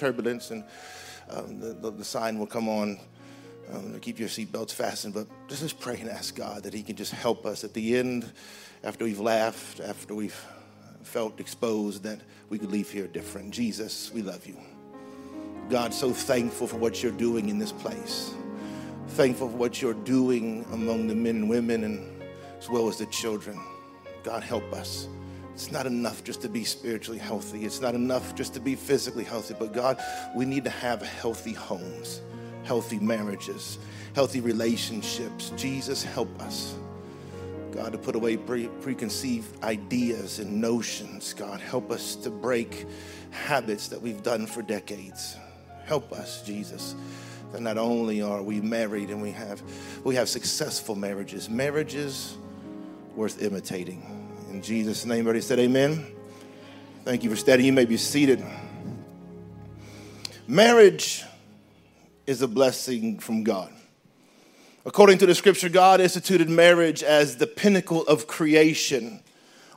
turbulence, and um, the, the, the, sign will come on um, to keep your seatbelts fastened. But just, just pray and ask God that He can just help us at the end, after we've laughed, after we've felt exposed, that we could leave here different. Jesus, we love you. God, so thankful for what you're doing in this place. Thankful for what you're doing among the men and women and as well as the children. God, help us. It's not enough just to be spiritually healthy. It's not enough just to be physically healthy. But God, we need to have healthy homes, healthy marriages, healthy relationships. Jesus, help us. God, to put away pre- preconceived ideas and notions. God, help us to break habits that we've done for decades. Help us, Jesus. That not only are we married and we have we have successful marriages, marriages worth imitating. In Jesus' name, everybody said amen. Thank you for studying. You may be seated. Marriage is a blessing from God. According to the scripture, God instituted marriage as the pinnacle of creation.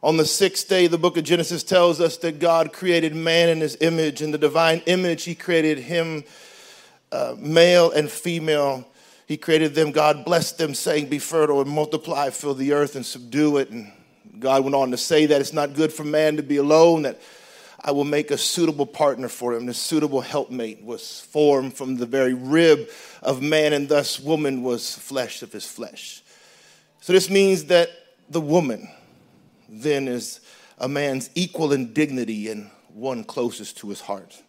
On the sixth day, the book of Genesis tells us that God created man in his image. In the divine image, he created him, uh, male and female. He created them. God blessed them, saying, Be fertile and multiply, fill the earth and subdue it. And God went on to say that it's not good for man to be alone, that I will make a suitable partner for him. The suitable helpmate was formed from the very rib of man, and thus woman was flesh of his flesh. So this means that the woman then is a man's equal in dignity and one closest to his heart.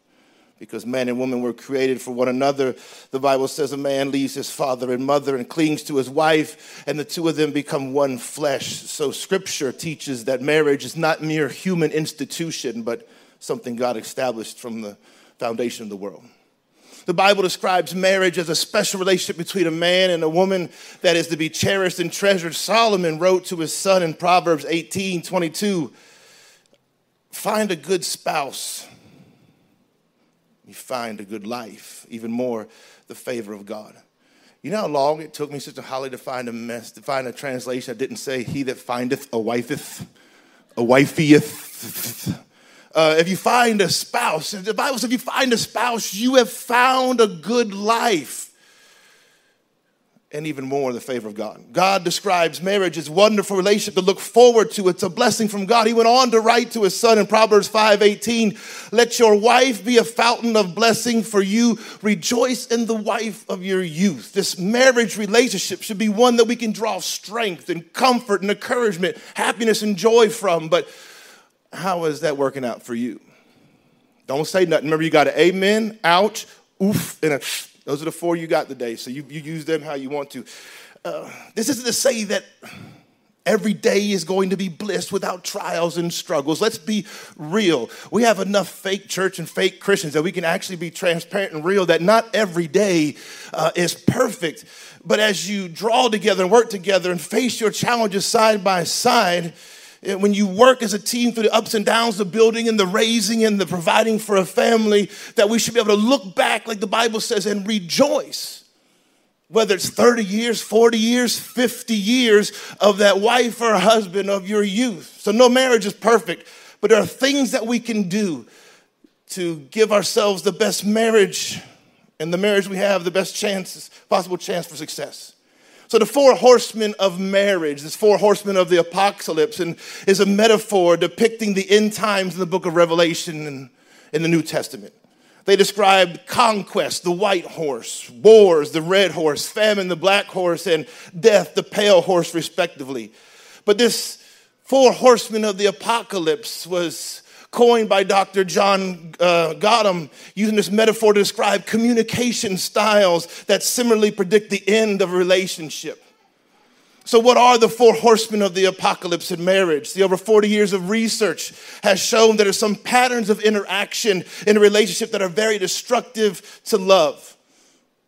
Because man and woman were created for one another. The Bible says a man leaves his father and mother and clings to his wife, and the two of them become one flesh. So, scripture teaches that marriage is not mere human institution, but something God established from the foundation of the world. The Bible describes marriage as a special relationship between a man and a woman that is to be cherished and treasured. Solomon wrote to his son in Proverbs 18 22 Find a good spouse, you find a good life, even more, the favor of God. You know how long it took me, Sister Holly, to find a mess, to find a translation that didn't say, He that findeth a wifeth, a wifeyeth. Uh, if you find a spouse, the Bible says if you find a spouse, you have found a good life. And even more in the favor of God. God describes marriage as wonderful relationship to look forward to. It's a blessing from God. He went on to write to his son in Proverbs 5:18, "Let your wife be a fountain of blessing for you. Rejoice in the wife of your youth." This marriage relationship should be one that we can draw strength and comfort and encouragement, happiness and joy from. But how is that working out for you? Don't say nothing. Remember, you got an amen, ouch, oof, and a those are the four you got today. So you, you use them how you want to. Uh, this isn't to say that every day is going to be bliss without trials and struggles. Let's be real. We have enough fake church and fake Christians that we can actually be transparent and real that not every day uh, is perfect. But as you draw together and work together and face your challenges side by side, when you work as a team through the ups and downs, the building and the raising and the providing for a family, that we should be able to look back, like the Bible says, and rejoice. Whether it's 30 years, 40 years, 50 years of that wife or husband of your youth. So, no marriage is perfect, but there are things that we can do to give ourselves the best marriage and the marriage we have, the best chances, possible chance for success. So, the four horsemen of marriage, this four horsemen of the apocalypse, and is a metaphor depicting the end times in the book of Revelation and in the New Testament. They describe conquest, the white horse, wars, the red horse, famine, the black horse, and death, the pale horse, respectively. But this four horsemen of the apocalypse was coined by Dr. John uh, Gottman, using this metaphor to describe communication styles that similarly predict the end of a relationship. So, what are the four horsemen of the apocalypse in marriage? The over 40 years of research has shown that there are some patterns of interaction in a relationship that are very destructive to love.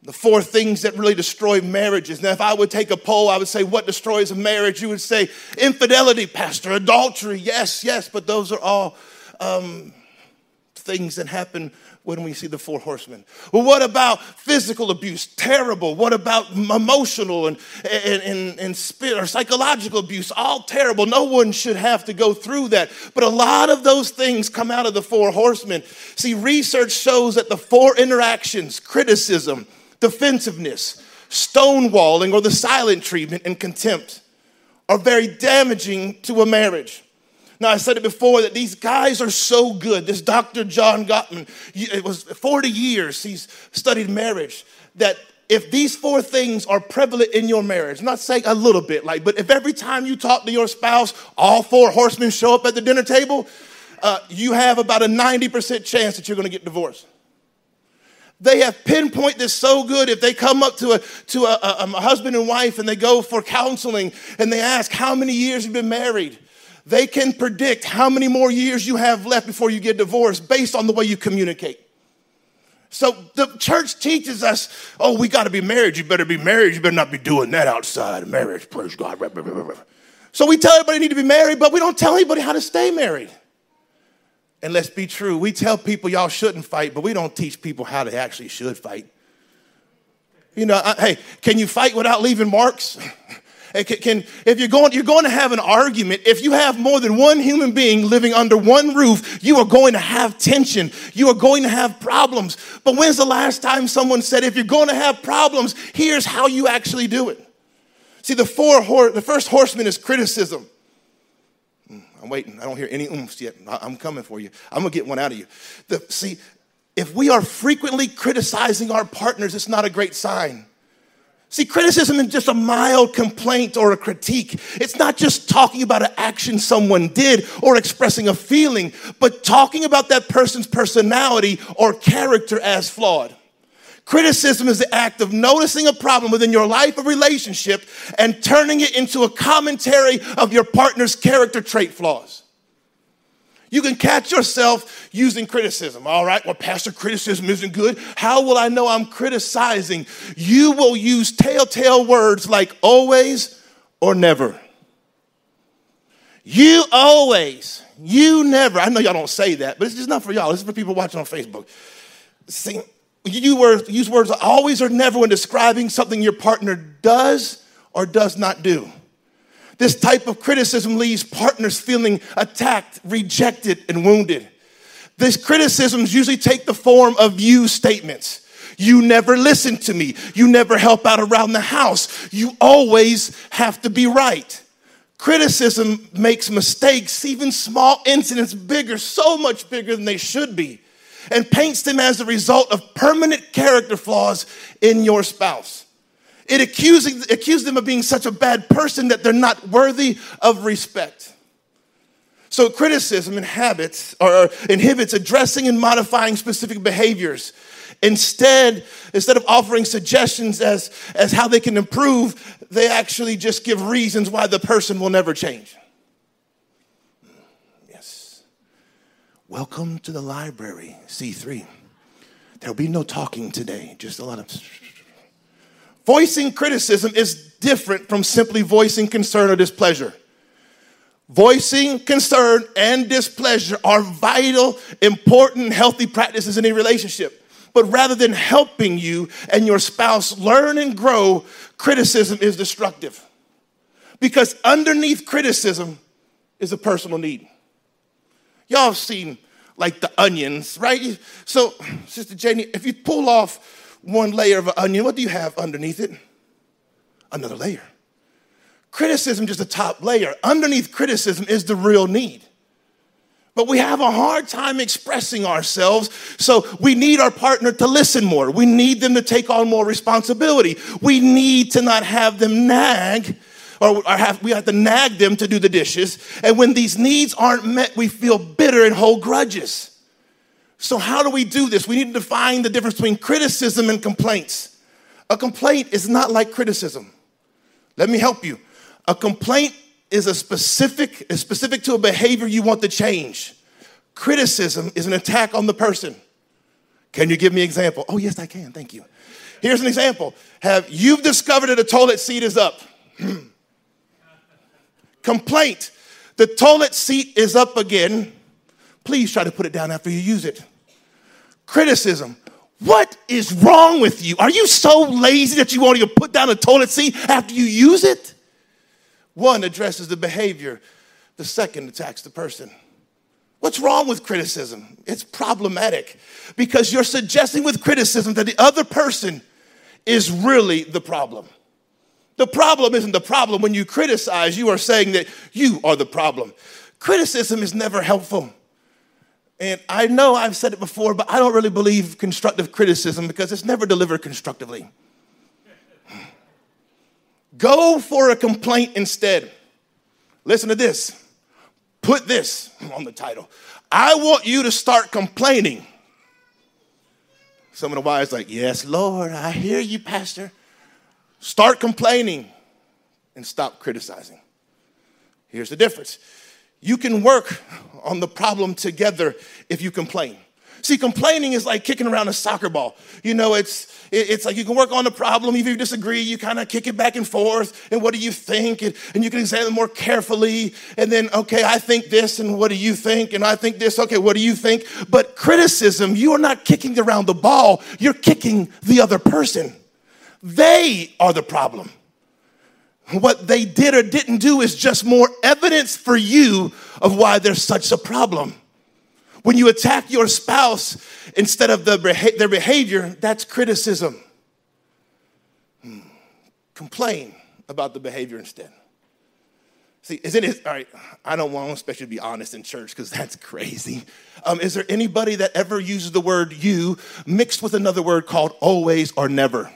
The four things that really destroy marriages. Now, if I would take a poll, I would say, What destroys a marriage? You would say, Infidelity, Pastor, adultery. Yes, yes, but those are all um, things that happen when we see the four horsemen? Well, what about physical abuse? Terrible. What about emotional and, and, and, and spirit or psychological abuse? All terrible. No one should have to go through that. But a lot of those things come out of the four horsemen. See, research shows that the four interactions criticism, defensiveness, stonewalling, or the silent treatment and contempt are very damaging to a marriage. Now, I said it before that these guys are so good. This Dr. John Gottman, it was 40 years he's studied marriage, that if these four things are prevalent in your marriage, not saying a little bit, like, but if every time you talk to your spouse, all four horsemen show up at the dinner table, uh, you have about a 90% chance that you're going to get divorced. They have pinpoint this so good. If they come up to a to a, a, a husband and wife and they go for counseling and they ask how many years you've been married, they can predict how many more years you have left before you get divorced based on the way you communicate. So the church teaches us, oh, we got to be married. You better be married. You better not be doing that outside of marriage. Praise God. So we tell everybody need to be married, but we don't tell anybody how to stay married. And let's be true, we tell people y'all shouldn't fight, but we don't teach people how they actually should fight. You know, I, hey, can you fight without leaving marks? Can, can, if you're going, you're going to have an argument. If you have more than one human being living under one roof, you are going to have tension. You are going to have problems. But when's the last time someone said, if you're going to have problems, here's how you actually do it? See, the four, the first horseman is criticism. Hmm, I'm waiting. I don't hear any oomphs yet. I'm coming for you. I'm gonna get one out of you. The, see, if we are frequently criticizing our partners, it's not a great sign. See, criticism is just a mild complaint or a critique. It's not just talking about an action someone did or expressing a feeling, but talking about that person's personality or character as flawed. Criticism is the act of noticing a problem within your life or relationship and turning it into a commentary of your partner's character trait flaws. You can catch yourself using criticism. All right, well, Pastor, criticism isn't good. How will I know I'm criticizing? You will use telltale words like always or never. You always, you never. I know y'all don't say that, but it's just not for y'all. This is for people watching on Facebook. See, you use words always or never when describing something your partner does or does not do. This type of criticism leaves partners feeling attacked, rejected, and wounded. These criticisms usually take the form of you statements. You never listen to me. You never help out around the house. You always have to be right. Criticism makes mistakes, even small incidents, bigger, so much bigger than they should be, and paints them as the result of permanent character flaws in your spouse. It accusing, accused them of being such a bad person that they're not worthy of respect. So criticism inhabits or inhibits addressing and modifying specific behaviors. Instead, instead of offering suggestions as, as how they can improve, they actually just give reasons why the person will never change. Yes. Welcome to the library, C3. There'll be no talking today, just a lot of Voicing criticism is different from simply voicing concern or displeasure. Voicing concern and displeasure are vital, important, healthy practices in a relationship. But rather than helping you and your spouse learn and grow, criticism is destructive. Because underneath criticism is a personal need. Y'all have seen like the onions, right? So, Sister Janie, if you pull off one layer of an onion, what do you have underneath it? Another layer. Criticism, just the top layer. Underneath criticism is the real need. But we have a hard time expressing ourselves, so we need our partner to listen more. We need them to take on more responsibility. We need to not have them nag, or, have, we have to nag them to do the dishes. And when these needs aren't met, we feel bitter and hold grudges. So, how do we do this? We need to define the difference between criticism and complaints. A complaint is not like criticism. Let me help you. A complaint is a specific, is specific to a behavior you want to change. Criticism is an attack on the person. Can you give me an example? Oh, yes, I can. Thank you. Here's an example. Have you've discovered that the toilet seat is up? Complaint. The toilet seat is up again Please try to put it down after you use it. criticism. What is wrong with you? Are you so lazy that you won't even put down a toilet seat after you use it? One addresses the behavior, the second attacks the person. What's wrong with criticism? It's problematic because you're suggesting with criticism that the other person is really the problem. The problem isn't the problem. When you criticize, you are saying that you are the problem. Criticism is never helpful. And I know I've said it before, but I don't really believe constructive criticism because it's never delivered constructively. Go for a complaint instead. Listen to this. Put this on the title. I want you to start complaining. Some of the wives like, "Yes, Lord, I hear you, pastor." Start complaining and stop criticizing. Here's the difference you can work on the problem together if you complain. See, complaining is like kicking around a soccer ball. You know, it's it's like you can work on the problem. If you disagree, you kind of kick it back and forth. And what do you think? And, and you can examine more carefully. And then, okay, I think this, and what do you think? And I think this. Okay, what do you think? But criticism, you are not kicking around the ball. You're kicking the other person. They are the problem. What they did or didn't do is just more evidence for you of why there's such a problem. When you attack your spouse instead of the, their behavior, that's criticism. Hmm. Complain about the behavior instead. See, isn't it, all right, I don't want you to be honest in church because that's crazy. Um, is there anybody that ever uses the word you mixed with another word called always or never?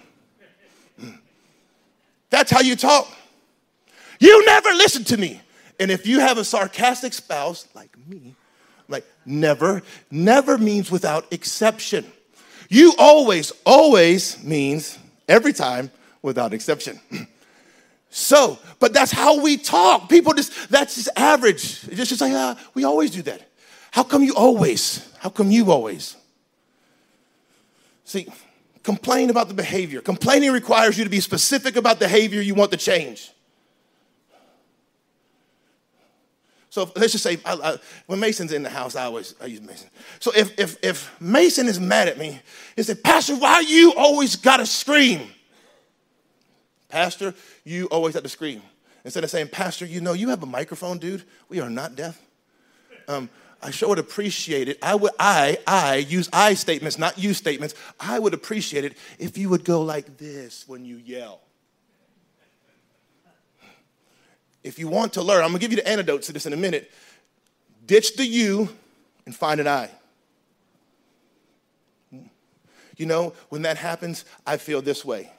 That's how you talk. You never listen to me. And if you have a sarcastic spouse like me, like never, never means without exception. You always, always means every time without exception. So, but that's how we talk. People just, that's just average. It's just like, ah, we always do that. How come you always? How come you always? See, Complain about the behavior. Complaining requires you to be specific about the behavior you want to change. So let's just say I, I, when Mason's in the house, I always I use Mason. So if, if, if Mason is mad at me, he said, Pastor, why you always gotta scream? Pastor, you always have to scream. Instead of saying, Pastor, you know, you have a microphone, dude. We are not deaf. Um, I sure would appreciate it. I would, I, I use I statements, not you statements. I would appreciate it if you would go like this when you yell. If you want to learn, I'm gonna give you the antidote to this in a minute. Ditch the you and find an I. You know, when that happens, I feel this way.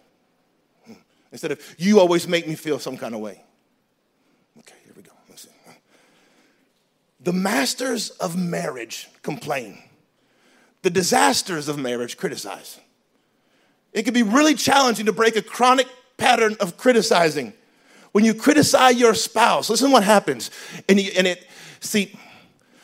Instead of you always make me feel some kind of way. Okay, here we go. The masters of marriage complain. The disasters of marriage criticize. It can be really challenging to break a chronic pattern of criticizing. When you criticize your spouse, listen what happens. And, you, and it, see,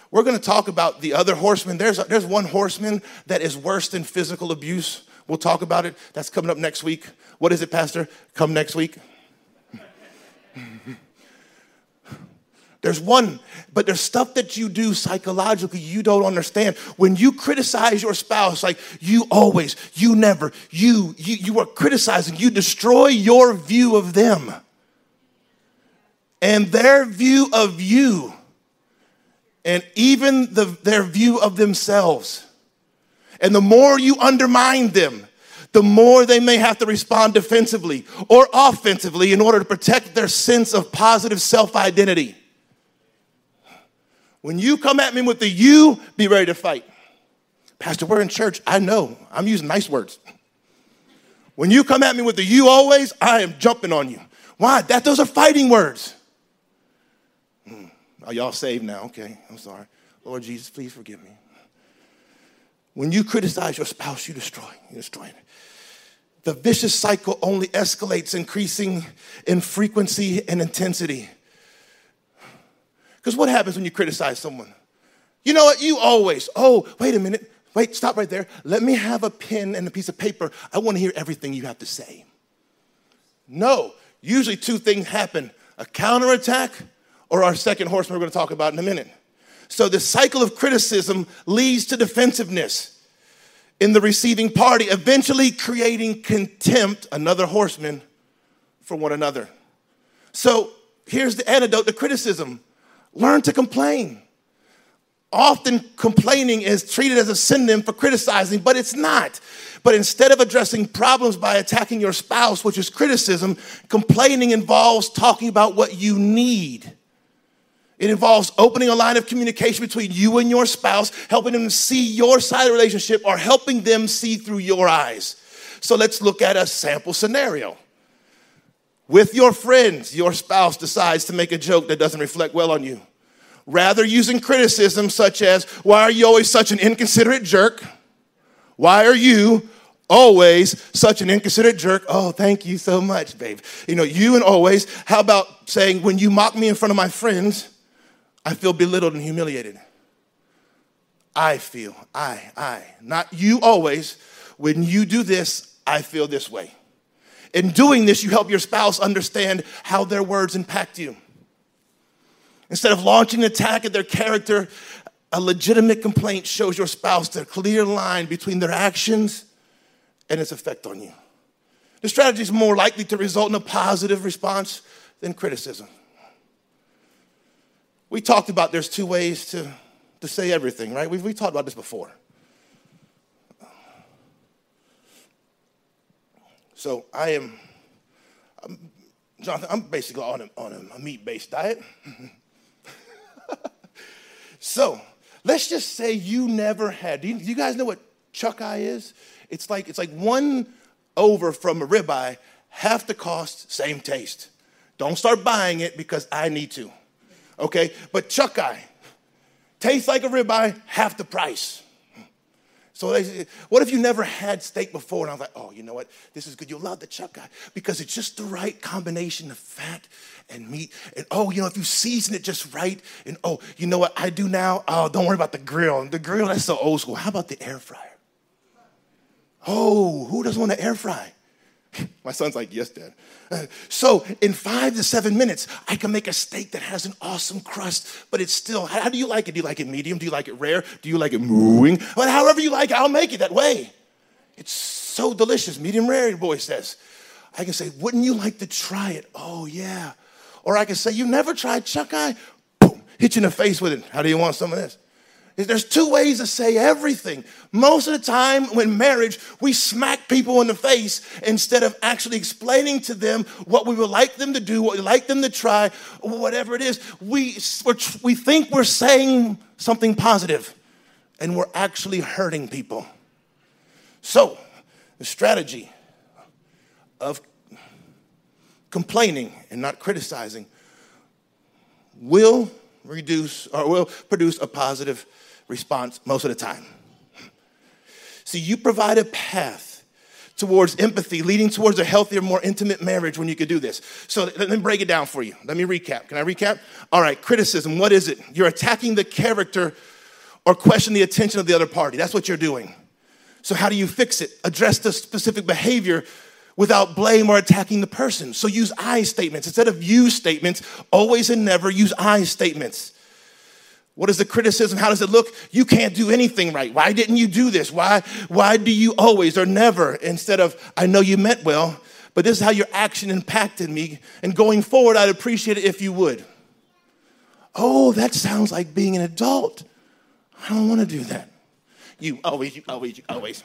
we're going to talk about the other horsemen. There's, there's one horseman that is worse than physical abuse. We'll talk about it. That's coming up next week. What is it, Pastor? Come next week. There's one, but there's stuff that you do psychologically you don't understand. When you criticize your spouse, like you always, you never, you, you, you are criticizing, you destroy your view of them and their view of you, and even the, their view of themselves. And the more you undermine them, the more they may have to respond defensively or offensively in order to protect their sense of positive self identity. When you come at me with the you, be ready to fight. Pastor, we're in church. I know. I'm using nice words. When you come at me with the you always, I am jumping on you. Why? That those are fighting words. Are y'all saved now? Okay, I'm sorry. Lord Jesus, please forgive me. When you criticize your spouse, you destroy. You destroy it. The vicious cycle only escalates, increasing in frequency and intensity. Because what happens when you criticize someone? You know what? You always, oh, wait a minute. Wait, stop right there. Let me have a pen and a piece of paper. I want to hear everything you have to say. No, usually two things happen a counterattack or our second horseman we're going to talk about in a minute. So the cycle of criticism leads to defensiveness. in the receiving party, eventually creating contempt, another horseman, for one another. So here's the antidote to criticism learn to complain. Often complaining is treated as a synonym for criticizing, but it's not. But instead of addressing problems by attacking your spouse, which is criticism, complaining involves talking about what you need. It involves opening a line of communication between you and your spouse, helping them see your side of the relationship, or helping them see through your eyes. So let's look at a sample scenario. With your friends, your spouse decides to make a joke that doesn't reflect well on you rather using criticism such as, Why are you always such an inconsiderate jerk? Why are you always such an inconsiderate jerk? Oh, thank you so much, babe. You know, you and always. How about saying, When you mock me in front of my friends, I feel belittled and humiliated? I feel, I, I, not you always. When you do this, I feel this way. In doing this, you help your spouse understand how their words impact you. Instead of launching an attack at their character, a legitimate complaint shows your spouse the clear line between their actions and its effect on you. The strategy is more likely to result in a positive response than criticism. We talked about there's two ways to, to say everything, right? We've, we talked about this before. So I am, I'm, Jonathan, I'm basically on a, on a meat based diet. so let's just say you never had. Do you, do you, guys know what chuck eye is? It's like it's like one over from a ribeye, half the cost, same taste. Don't start buying it because I need to. Okay, but chuck eye tastes like a ribeye, half the price. So they, what if you never had steak before? And I was like, oh, you know what? This is good. You'll love the chuck eye because it's just the right combination of fat and meat. And oh, you know, if you season it just right, and oh, you know what I do now? Oh, don't worry about the grill. The grill, that's so old school. How about the air fryer? Oh, who doesn't want to air fry? My son's like, yes, dad. So in five to seven minutes, I can make a steak that has an awesome crust, but it's still, how do you like it? Do you like it medium? Do you like it rare? Do you like it mooing? But however you like it, I'll make it that way. It's so delicious. Medium rare, your boy says. I can say, wouldn't you like to try it? Oh, yeah. Or I can say, you never tried chuck eye? Boom, hit you in the face with it. How do you want some of this? There's two ways to say everything. Most of the time, when marriage, we smack people in the face instead of actually explaining to them what we would like them to do, what we like them to try, whatever it is. We, we think we're saying something positive, and we're actually hurting people. So, the strategy of complaining and not criticizing will reduce or will produce a positive response most of the time. See, you provide a path towards empathy, leading towards a healthier, more intimate marriage when you could do this. So let me break it down for you. Let me recap. Can I recap? All right, criticism, what is it? You're attacking the character or question the attention of the other party. That's what you're doing. So, how do you fix it? Address the specific behavior without blame or attacking the person. So, use I statements. Instead of you statements, always and never use I statements. What is the criticism? How does it look? You can't do anything right. Why didn't you do this? Why, why do you always or never? Instead of, I know you meant well, but this is how your action impacted me. And going forward, I'd appreciate it if you would. Oh, that sounds like being an adult. I don't want to do that. You always, you always, you always.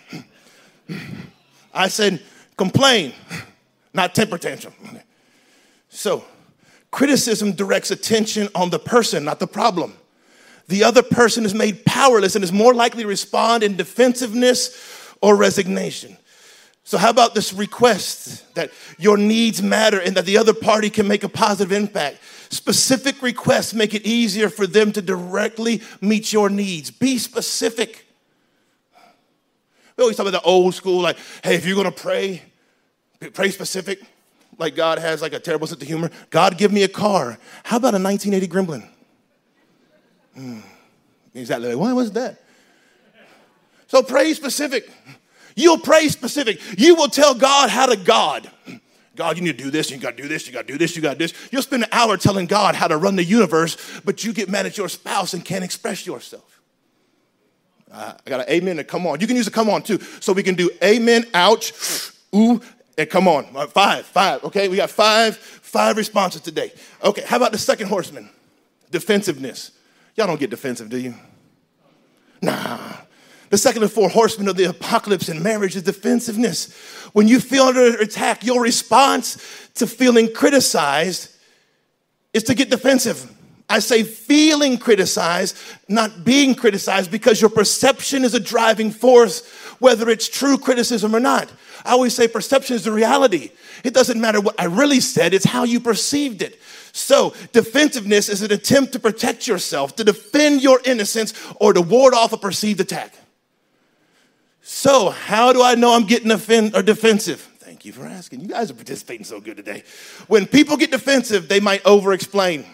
I said, complain, not temper tantrum. So, criticism directs attention on the person, not the problem the other person is made powerless and is more likely to respond in defensiveness or resignation. So, how about this request that your needs matter and that the other party can make a positive impact? Specific requests make it easier for them to directly meet your needs. Be specific. We always talk about the old school, like, hey, if you're gonna pray, pray specific. Like God has like a terrible sense of humor. God, give me a car. How about a 1980 Gremlin? Mm. Exactly. Like, was that? So pray specific. You'll pray specific. You will tell God how to God. God, you need to do this, you gotta do this, you gotta do this, you gotta do this. You'll spend an hour telling God how to run the universe, but you get mad at your spouse and can't express yourself. Uh, I got an amen and come on. You can use a come on too. So we can do amen, ouch, ooh, and come on. Five, five. Okay, we got five, five responses today. Okay, how about the second horseman? Defensiveness. Y'all don't get defensive, do you? Nah. The second of four horsemen of the apocalypse in marriage is defensiveness. When you feel under attack, your response to feeling criticized is to get defensive. I say feeling criticized, not being criticized, because your perception is a driving force, whether it's true criticism or not. I always say perception is the reality. It doesn't matter what I really said, it's how you perceived it. So, defensiveness is an attempt to protect yourself, to defend your innocence, or to ward off a perceived attack. So, how do I know I'm getting offend- or defensive? Thank you for asking. You guys are participating so good today. When people get defensive, they might over explain.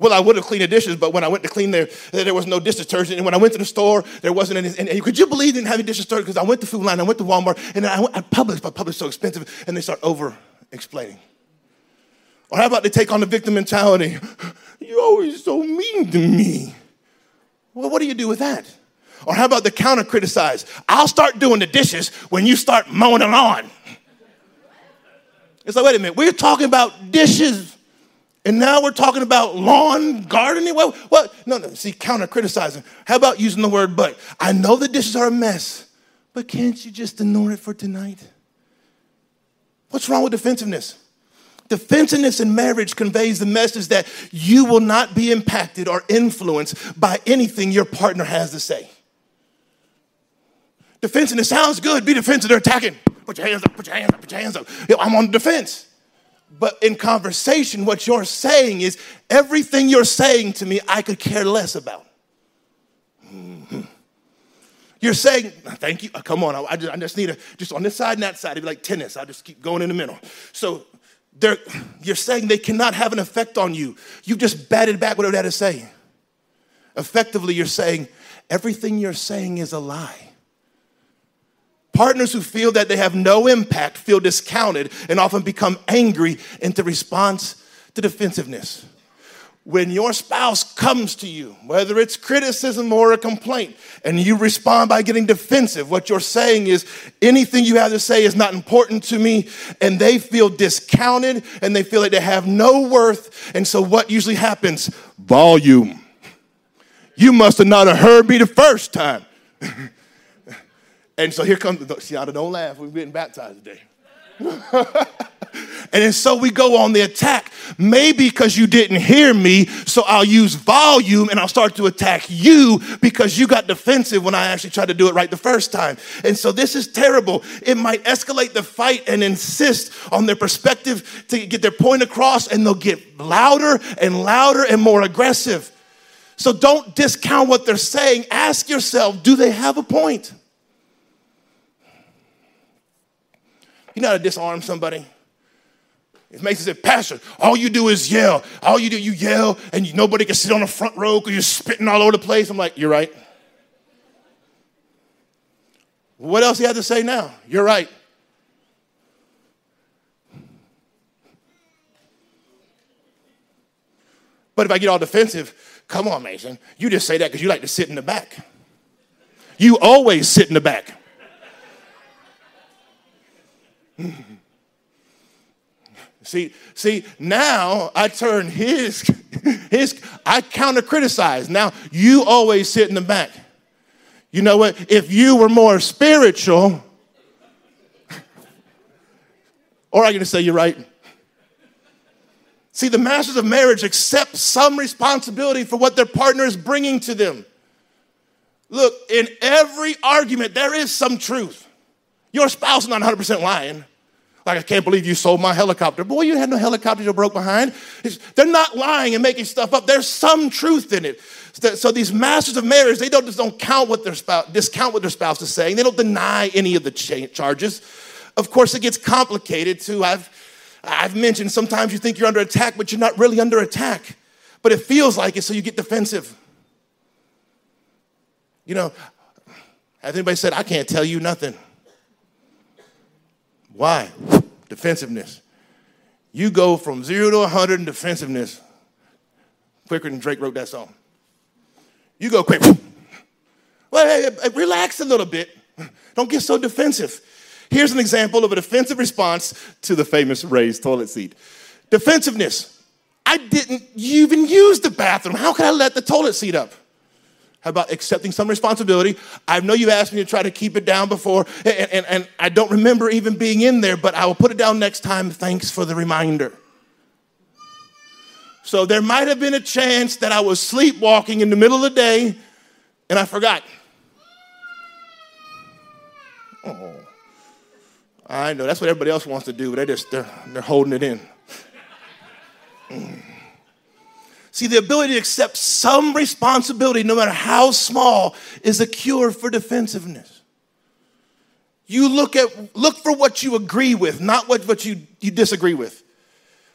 Well, I would have cleaned the dishes, but when I went to clean there, there was no dish detergent. And when I went to the store, there wasn't any. And, and could you believe they didn't have any dish detergent? Because I went to Food Lion, I went to Walmart, and I went at Publix, but Publix so expensive, and they start over explaining. Or how about they take on the victim mentality? You're always so mean to me. Well, what do you do with that? Or how about the counter criticize? I'll start doing the dishes when you start mowing the lawn. It's like, wait a minute, we're talking about dishes and now we're talking about lawn gardening. What? what? No, no. See, counter criticizing. How about using the word but? I know the dishes are a mess, but can't you just ignore it for tonight? What's wrong with defensiveness? Defensiveness in marriage conveys the message that you will not be impacted or influenced by anything your partner has to say. Defensiveness sounds good. Be defensive. They're attacking. Put your hands up. Put your hands up. Put your hands up. I'm on defense. But in conversation, what you're saying is everything you're saying to me, I could care less about. Mm-hmm. You're saying, thank you. Come on, I just, I just need a, just on this side and that side. It'd be like tennis. I just keep going in the middle. So you're saying they cannot have an effect on you. You just batted back whatever that is saying. Effectively, you're saying everything you're saying is a lie. Partners who feel that they have no impact feel discounted and often become angry into response to defensiveness. When your spouse comes to you, whether it's criticism or a complaint, and you respond by getting defensive, what you're saying is anything you have to say is not important to me, and they feel discounted and they feel like they have no worth. And so, what usually happens? Volume. You must have not heard me the first time. And so here comes, Shiana, don't laugh. We're getting baptized today. and so we go on the attack. Maybe because you didn't hear me, so I'll use volume and I'll start to attack you because you got defensive when I actually tried to do it right the first time. And so this is terrible. It might escalate the fight and insist on their perspective to get their point across, and they'll get louder and louder and more aggressive. So don't discount what they're saying. Ask yourself do they have a point? You know how to disarm somebody? It makes say, Pastor, all you do is yell. All you do, you yell, and you, nobody can sit on the front row because you're spitting all over the place. I'm like, You're right. What else you have to say now? You're right. But if I get all defensive, come on, Mason. You just say that because you like to sit in the back. You always sit in the back. See, see, now I turn his, his, I counter criticize. Now you always sit in the back. You know what? If you were more spiritual, or I'm going to say you're right. See, the masters of marriage accept some responsibility for what their partner is bringing to them. Look, in every argument, there is some truth. Your spouse is not 100% lying. Like, I can't believe you sold my helicopter. Boy, you had no helicopter you broke behind. It's, they're not lying and making stuff up. There's some truth in it. So these masters of marriage, they don't just don't count what their spouse, discount what their spouse is saying. They don't deny any of the charges. Of course, it gets complicated too. I've, I've mentioned sometimes you think you're under attack, but you're not really under attack. But it feels like it, so you get defensive. You know, has anybody said, I can't tell you nothing? Why? Defensiveness. You go from zero to 100 in defensiveness quicker than Drake wrote that song. You go quick. Well, hey, relax a little bit. Don't get so defensive. Here's an example of a defensive response to the famous raised toilet seat. Defensiveness. I didn't even use the bathroom. How could I let the toilet seat up? How about accepting some responsibility? I know you asked me to try to keep it down before, and, and, and I don't remember even being in there, but I will put it down next time. Thanks for the reminder. So there might have been a chance that I was sleepwalking in the middle of the day and I forgot. Oh. I know that's what everybody else wants to do, but they just they're, they're holding it in. Mm. See, the ability to accept some responsibility, no matter how small, is a cure for defensiveness. You look at look for what you agree with, not what, what you, you disagree with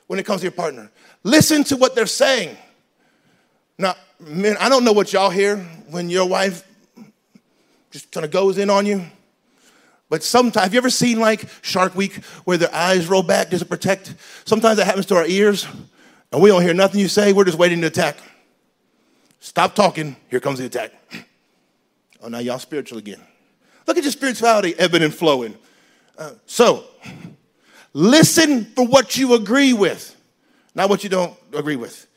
when it comes to your partner. Listen to what they're saying. Now, men, I don't know what y'all hear when your wife just kind of goes in on you. But sometimes, have you ever seen like Shark Week where their eyes roll back just to protect? Sometimes that happens to our ears and we don't hear nothing you say. We're just waiting to attack. Stop talking. Here comes the attack. Oh, now y'all spiritual again. Look at your spirituality ebbing and flowing. Uh, so, listen for what you agree with, not what you don't agree with.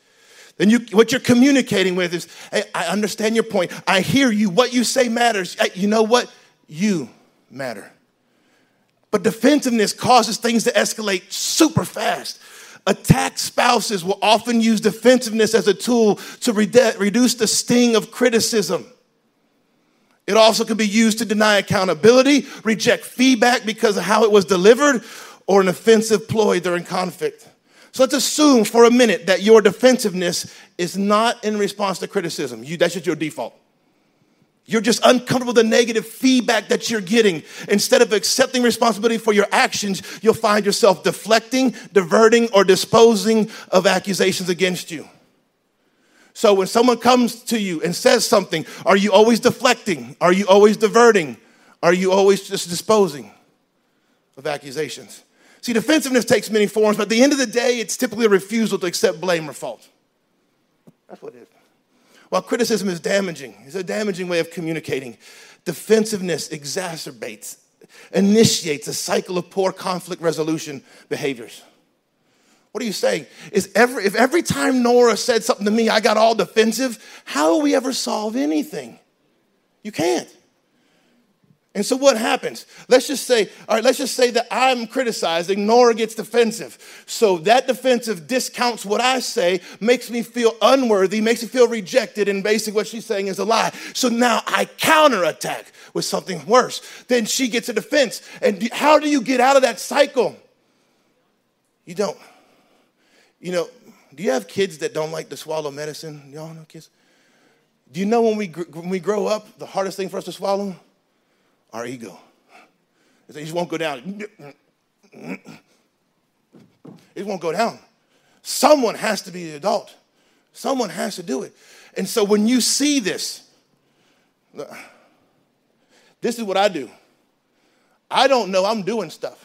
Then you, what you're communicating with is, hey, I understand your point. I hear you. What you say matters. Hey, you know what? You matter. But defensiveness causes things to escalate super fast. Attacked spouses will often use defensiveness as a tool to reduce the sting of criticism. It also can be used to deny accountability, reject feedback because of how it was delivered, or an offensive ploy during conflict. So let's assume for a minute that your defensiveness is not in response to criticism. You, that's just your default. You're just uncomfortable with the negative feedback that you're getting. Instead of accepting responsibility for your actions, you'll find yourself deflecting, diverting, or disposing of accusations against you. So when someone comes to you and says something, are you always deflecting? Are you always diverting? Are you always just disposing of accusations? See, defensiveness takes many forms, but at the end of the day, it's typically a refusal to accept blame or fault. That's what it is. While criticism is damaging, it's a damaging way of communicating. Defensiveness exacerbates, initiates a cycle of poor conflict resolution behaviors. What are you saying? Is every, if every time Nora said something to me, I got all defensive, how will we ever solve anything? You can't. And so what happens? Let's just say, all right, let's just say that I'm criticizing, Nora gets defensive. So that defensive discounts what I say, makes me feel unworthy, makes me feel rejected, and basically what she's saying is a lie. So now I counterattack with something worse. Then she gets a defense. And how do you get out of that cycle? You don't. You know, do you have kids that don't like to swallow medicine? Y'all know kids? Do you know when we, when we grow up, the hardest thing for us to swallow? Our ego. It just won't go down. It won't go down. Someone has to be the adult. Someone has to do it. And so when you see this, this is what I do. I don't know I'm doing stuff.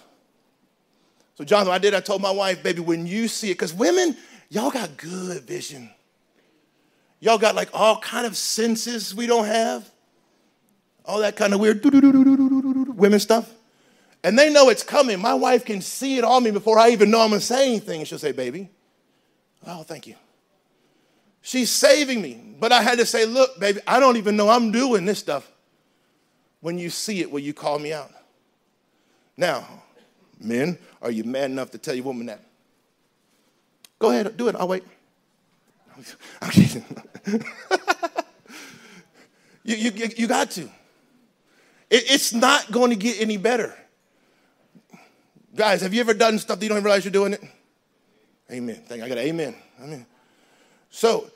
So, Jonathan, I did, I told my wife, baby, when you see it, because women, y'all got good vision. Y'all got like all kind of senses we don't have all that kind of weird women stuff. And they know it's coming. My wife can see it on me before I even know I'm gonna say anything. She'll say, Baby, oh, thank you. She's saving me. But I had to say, Look, baby, I don't even know I'm doing this stuff. When you see it, will you call me out? Now, men, are you mad enough to tell your woman that? Go ahead, do it. I'll wait. You, you, you got to. It, it's not going to get any better. Guys, have you ever done stuff that you don't realize you're doing it? Amen. Thank I got an amen. Amen. So,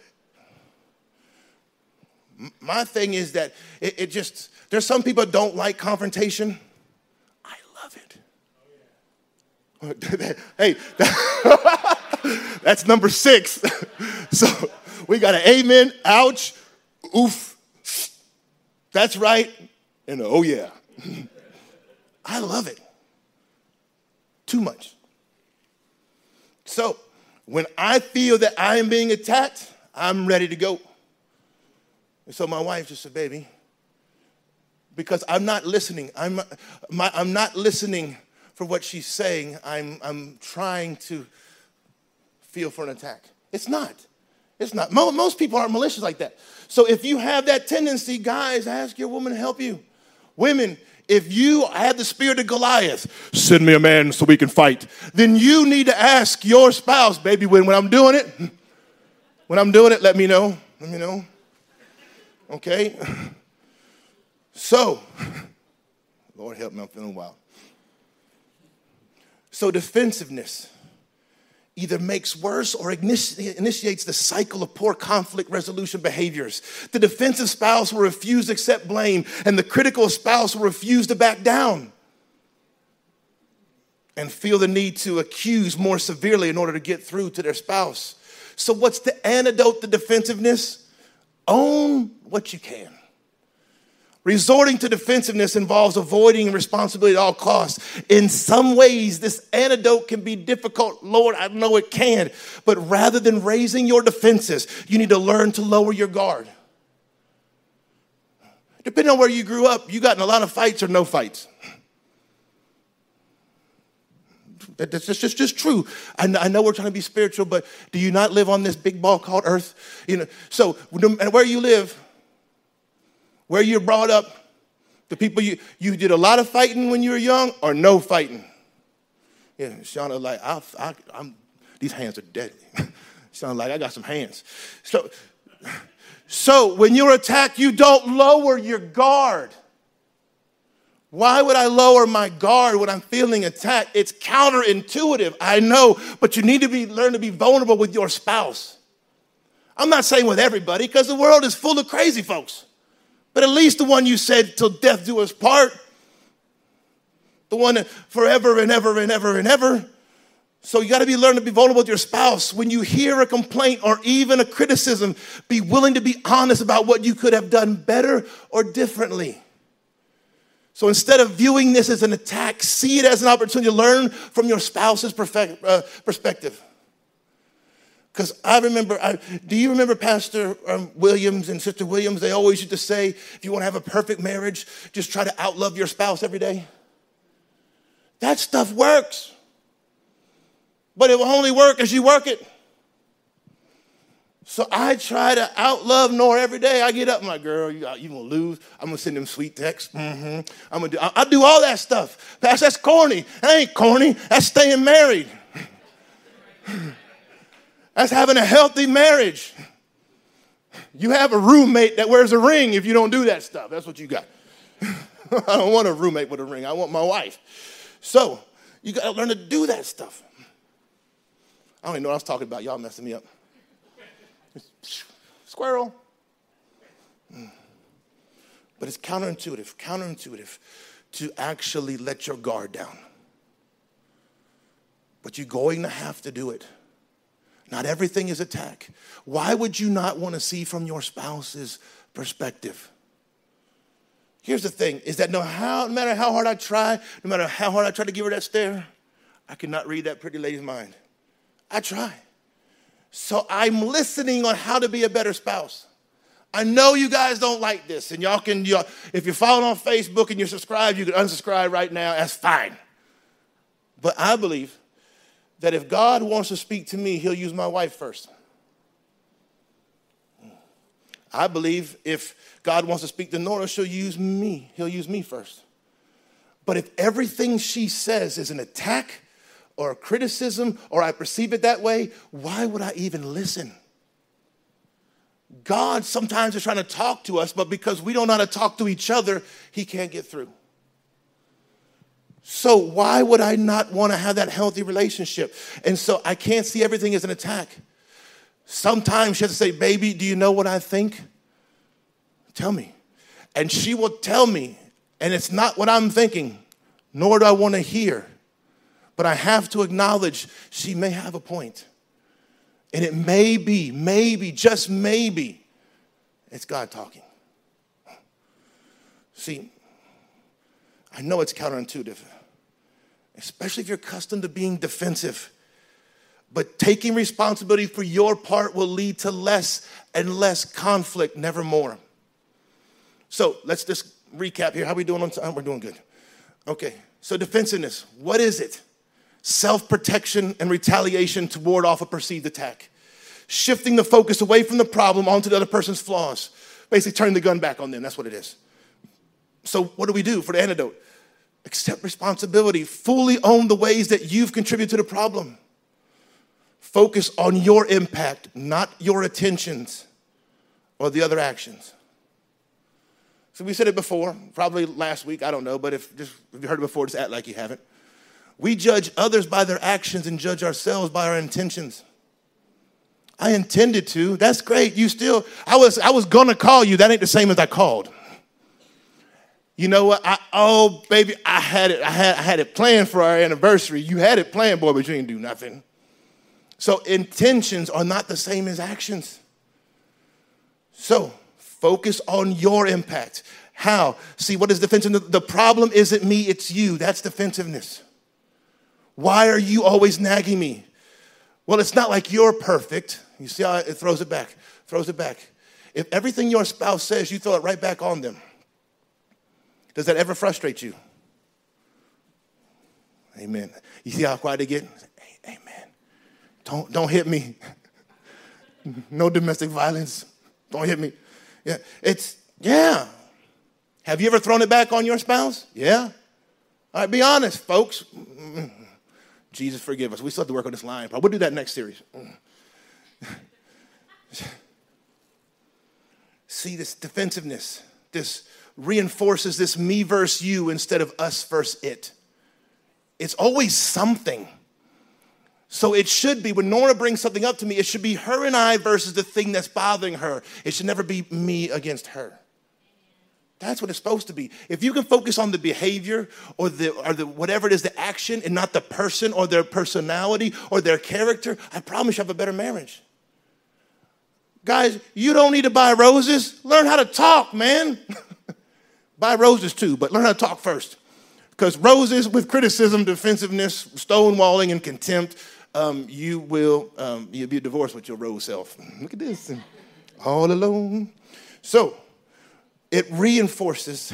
my thing is that it, it, just, there's some people don't like confrontation. I love it. hey, that's number six. so we got an amen, ouch, oof. That's right and oh yeah. I love it. Too much. So when I feel that I am being attacked, I'm ready to go. And so my wife just said, baby, because I'm not listening. I'm, my, I'm not listening for what she's saying. I'm, I'm trying to feel for an attack. It's not. It's not. Most people aren't malicious like that. So if you have that tendency, guys, ask your woman to help you. Women, if you have the spirit of Goliath, send me a man so we can fight, then you need to ask your spouse, baby, when, when I'm doing it, when I'm doing it, let me know. Let me know. Okay? So, Lord help me, I'm feeling wild. So, defensiveness either makes worse or initiates the cycle of poor conflict resolution behaviors. The defensive spouse will refuse to accept blame, and the critical spouse will refuse to back down and feel the need to accuse more severely in order to get through to their spouse. So, what's the antidote to defensiveness? Own what you can. Resorting to defensiveness involves avoiding responsibility at all costs. In some ways, this antidote can be difficult. Lord, I know it can. But rather than raising your defenses, you need to learn to lower your guard. Depending on where you grew up, you got in a lot of fights or no fights. That's just, just, just true. I know, I know, we're trying to be spiritual, but do you not live on this big ball called earth? You know, so where you live, where you're brought up, the people you, you did a lot of fighting when you were young or no fighting. Yeah, Shauna, like, I, I, I'm, these hands are deadly. Shauna, like, I got some hands. So, so when you're attacked, you don't lower your guard. Why would I lower my guard when I'm feeling attacked? It's counterintuitive, I know, but you need to be learn to be vulnerable with your spouse. I'm not saying with everybody, because the world is full of crazy folks but at least the one you said, till death do us part. The one forever and ever and ever and ever. So you got to be learning to be vulnerable with your spouse. When you hear a complaint or even a criticism, be willing to be honest about what you could have done better or differently. So instead of viewing this as an attack, see it as an opportunity to learn from your spouse's uh, perspective. Because I remember, I, do you remember Pastor um, Williams and Sister Williams? They always used to say, if you want to have a perfect marriage, just try to outlove your spouse every day. That stuff works. But it will only work as you work it. So I try to outlove Nora every day. I get up, my girl, you, you gonna lose. I'm gonna send them sweet texts. Mm-hmm. I'm gonna do, I, I do all that stuff. Pastor, that's corny. That ain't corny. That's staying married. That's having a healthy marriage. You have a roommate that wears a ring if you don't do that stuff. That's what you got. I don't want a roommate with a ring. I want my wife. So you got to learn to do that stuff. I don't even know what I was talking about. Y'all messing me up. Squirrel. Mm. But it's counterintuitive, counterintuitive to actually let your guard down. But you're going to have to do it. Not everything is attack. Why would you not want to see from your spouse's perspective? Here's the thing is that no, how, no matter how hard I try, no matter how hard I try to give her that stare, I cannot read that pretty lady's mind. I try. So I'm listening on how to be a better spouse. I know you guys don't like this, and y'all can, y'all, if you're following on Facebook and you're subscribed, you can unsubscribe right now. That's fine. But I believe that if God wants to speak to me, he'll use my wife first. I believe if God wants to speak to Nora, she'll use me. He'll use me first. But if everything she says is an attack or a criticism or I perceive it that way, why would I even listen? God sometimes is trying to talk to us, but because we don't know how to talk to each other, he can't get through. So why would I not want to have that healthy relationship? And so I can't see everything as an attack. Sometimes she has to say, Baby, do you know what I think? Tell me. And she will tell me, and it's not what I'm thinking, nor do I want to hear. But I have to acknowledge she may have a point. And it may be, maybe, just maybe, it's God talking. See, I know it's counterintuitive especially if you're accustomed to being defensive. But taking responsibility for your part will lead to less and less conflict, never more. So let's just recap here. How we doing on time? Oh, we're doing good. Okay. So defensiveness, what is it? Self-protection and retaliation to ward off a perceived attack. Shifting the focus away from the problem onto the other person's flaws. Basically turning the gun back on them. That's what it is. So what do we do for the antidote? Accept responsibility. Fully own the ways that you've contributed to the problem. Focus on your impact, not your attentions or the other actions. So we said it before, probably last week, I don't know, but if, just, if you heard it before, just act like you haven't. We judge others by their actions and judge ourselves by our intentions. I intended to. That's great. You still, I was, I was gonna call you. That ain't the same as I called. You know what? I, oh, baby, I had it. I had, I had it planned for our anniversary. You had it planned, boy, but you didn't do nothing. So intentions are not the same as actions. So Focus on your impact. How? See, what is defensiveness? The problem isn't me, it's you. That's defensiveness. Why are you always nagging me? Well, it's not like you're perfect. You see how it throws it back, throws it back. If everything your spouse says, you throw it right back on them, does that ever frustrate you? Amen. You see how quiet they get? Amen. Don't, don't hit me. no domestic violence. Don't hit me. Yeah, it's, yeah. Have you ever thrown it back on your spouse? Yeah. All right, be honest, folks. Mm-hmm. Jesus, forgive us. We still have to work on this line. But we'll do that next series. Mm-hmm. See, this defensiveness, this reinforces this me versus you instead of us versus it. It's always something. So it should be when Nora brings something up to me, it should be her and I versus the thing that's bothering her. It should never be me against her. That's what it's supposed to be. If you can focus on the behavior or the or the whatever it is, the action, and not the person or their personality or their character, I promise you have a better marriage. Guys, you don't need to buy roses. Learn how to talk, man. buy roses too, but learn how to talk first. Because roses with criticism, defensiveness, stonewalling, and contempt um, you will um, you'll be divorced with your rose self. Look at this, all alone. So it reinforces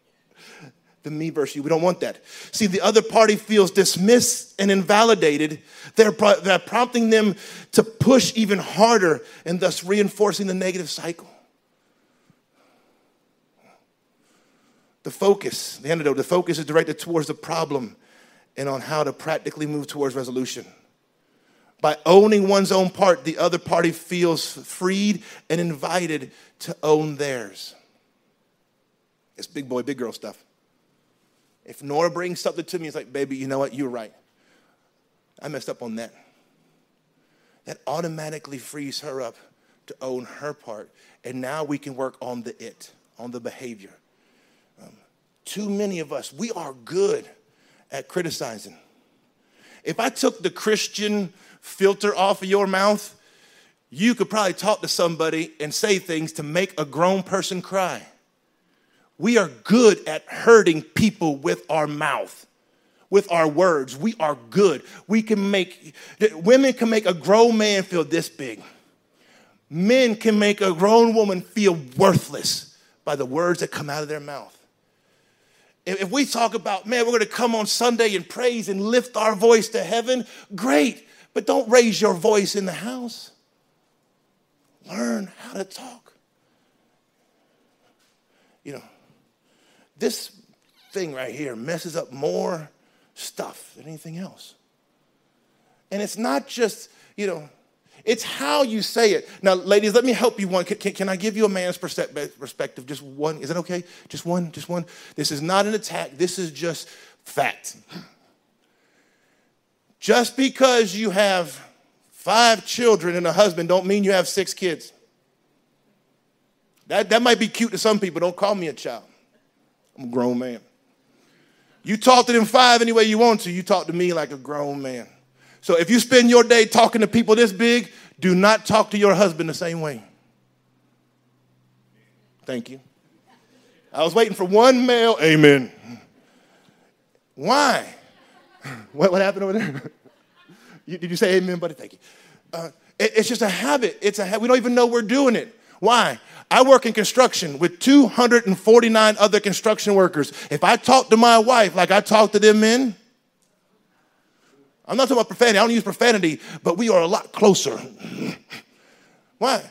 the me versus you. We don't want that. See, the other party feels dismissed and invalidated. They're, pro- they're prompting them to push even harder and thus reinforcing the negative cycle. The focus, the antidote, the focus is directed towards the problem and on how to practically move towards resolution. By owning one's own part, the other party feels freed and invited to own theirs. It's big boy, big girl stuff. If Nora brings something to me, it's like, baby, you know what? You're right. I messed up on that. That automatically frees her up to own her part. And now we can work on the it, on the behavior. Too many of us, we are good at criticizing. If I took the Christian filter off of your mouth, you could probably talk to somebody and say things to make a grown person cry. We are good at hurting people with our mouth, with our words. We are good. We can make, women can make a grown man feel this big. Men can make a grown woman feel worthless by the words that come out of their mouth. If we talk about, man, we're going to come on Sunday and praise and lift our voice to heaven, great. But don't raise your voice in the house. Learn how to talk. You know, this thing right here messes up more stuff than anything else. And it's not just, you know, it's how you say it. Now, ladies, let me help you one. Can, can, can, I give you a man's perspective? Just one. Is that okay? Just one? Just one? This is not an attack. This is just fact. Just because you have five children and a husband don't mean you have six kids. That, that might be cute to some people. Don't call me a child. I'm a grown man. You talk to them five any way you want to. You talk to me like a grown man. So if you spend your day talking to people this big, do not talk to your husband the same way. Thank you. I was waiting for one male, amen. Why? What, what happened over there? you, did you say amen, buddy? Thank you. Uh, it, it's just a habit. It's a ha- we don't even know we're doing it. Why? I work in construction with 249 other construction workers. If I talk to my wife like I talk to them men, I'm not talking about profanity, I don't use profanity, but we are a lot closer. Why?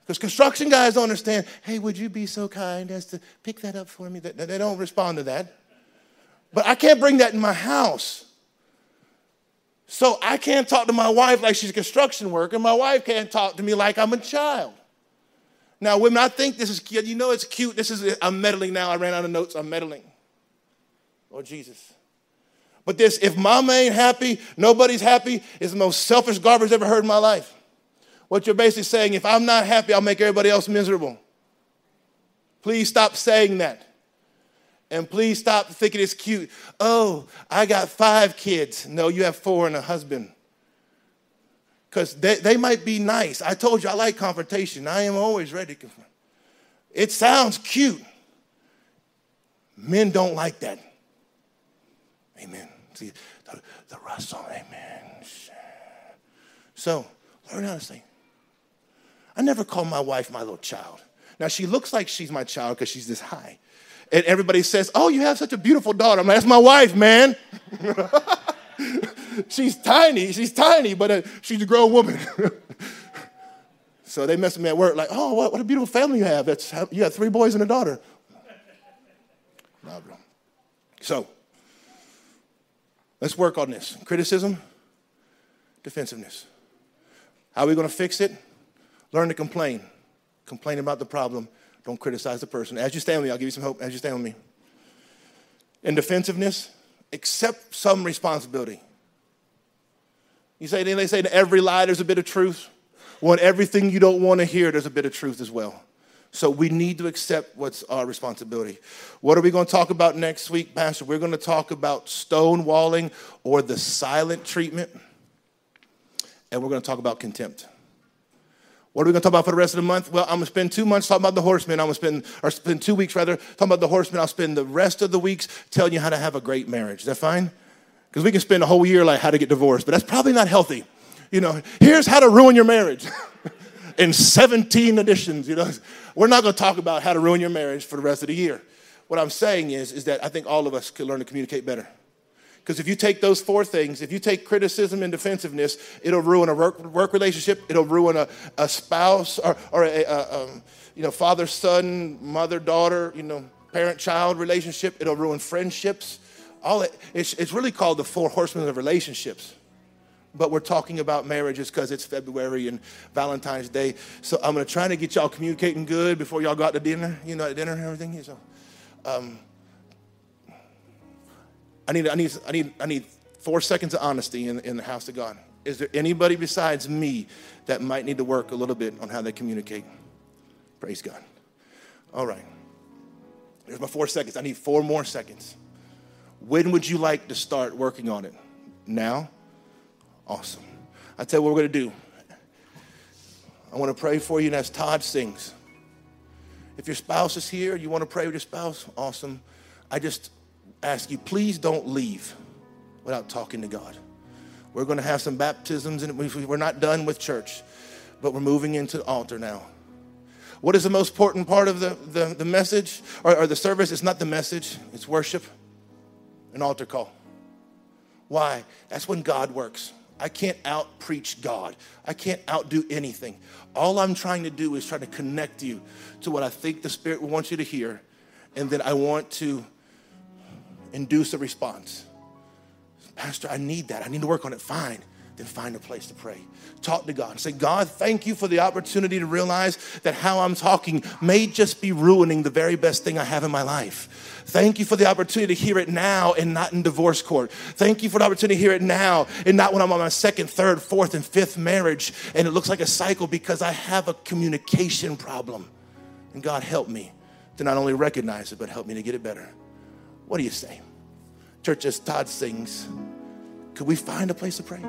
Because construction guys don't understand, hey, would you be so kind as to pick that up for me? They don't respond to that. But I can't bring that in my house. So I can't talk to my wife like she's a construction worker. My wife can't talk to me like I'm a child. Now, women, I think this is cute. You know it's cute. This is, I'm meddling now. I ran out of notes. I'm meddling. Lord Jesus. But this, if mama ain't happy, nobody's happy, is the most selfish garbage I've ever heard in my life. What you're basically saying, if I'm not happy, I'll make everybody else miserable. Please stop saying that. And please stop thinking it's cute. Oh, I got five kids. No, you have four and a husband. Because they, they might be nice. I told you I like confrontation. I am always ready to confront. It sounds cute. Men don't like that. Amen. See, the, the Russell, amen. So, learn how to say, I never call my wife my little child. Now, she looks like she's my child because she's this high. And everybody says, Oh, you have such a beautiful daughter. I'm like, That's my wife, man. she's tiny. She's tiny, but uh, she's a grown woman. so they mess with me at work, like, Oh, what, what a beautiful family you have. That's, you got three boys and a daughter. So, let's work on this criticism, defensiveness. How are we going to fix it? Learn to complain. Complain about the problem. Don't criticize the person. As you stand with me, I'll give you some hope. As you stand with me. In defensiveness, accept some responsibility. You say, they say in every lie there's a bit of truth. Well, in everything you don't want to hear, there's a bit of truth as well. So we need to accept what's our responsibility. What are we going to talk about next week, Pastor? We're going to talk about stonewalling or the silent treatment. And we're going to talk about contempt. What are we going to talk about for the rest of the month? Well, I'm going to spend two months talking about the horsemen. I'm going to spend, or spend two weeks rather, talking about the horsemen. I'll spend the rest of the weeks telling you how to have a great marriage. Is that fine? Because we can spend a whole year like how to get divorced, but that's probably not healthy. You know, here's how to ruin your marriage in 17 editions. You know, we're not going to talk about how to ruin your marriage for the rest of the year. What I'm saying is, is that I think all of us could learn to communicate better. Because if you take those four things, if you take criticism and defensiveness, it'll ruin a work, work relationship, it'll ruin a, a spouse or, or a, a um, you know, father son, mother daughter, you know, parent child relationship, it'll ruin friendships. All it, it's, it's really called the four horsemen of relationships. But we're talking about marriages because it's February and Valentine's Day. So I'm to try to get y'all communicating good before y'all go out to dinner, you know, at dinner and everything. So, um, I need, I need, I need, I need four seconds of honesty in, in the house of God. Is there anybody besides me that might need to work a little bit on how they communicate? Praise God. All right. There's my four seconds. I need four more seconds. When would you like to start working on it? Now? Awesome. I tell you what we're going to do. I want to pray for you, and as Todd sings, if your spouse is here, you want to pray with your spouse, awesome. I just ask you, please don't leave without talking to God. We're going to have some baptisms, and we're not done with church, but we're moving into the altar now. What is the most important part of the, the, the message or, or the service? It's not the message, it's worship, an altar call. Why? That's when God works. I can't out preach God. I can't outdo anything. All I'm trying to do is try to connect you to what I think the Spirit wants you to hear. And then I want to induce a response. Pastor, I need that. I need to work on it. Fine. Then find a place to pray. Talk to God. Say, God, thank you for the opportunity to realize that how I'm talking may just be ruining the very best thing I have in my life. Thank you for the opportunity to hear it now and not in divorce court. Thank you for the opportunity to hear it now and not when I'm on my second, third, fourth, and fifth marriage and it looks like a cycle because I have a communication problem. And God, help me to not only recognize it, but help me to get it better. What do you say? Church, as Todd sings, could we find a place to pray?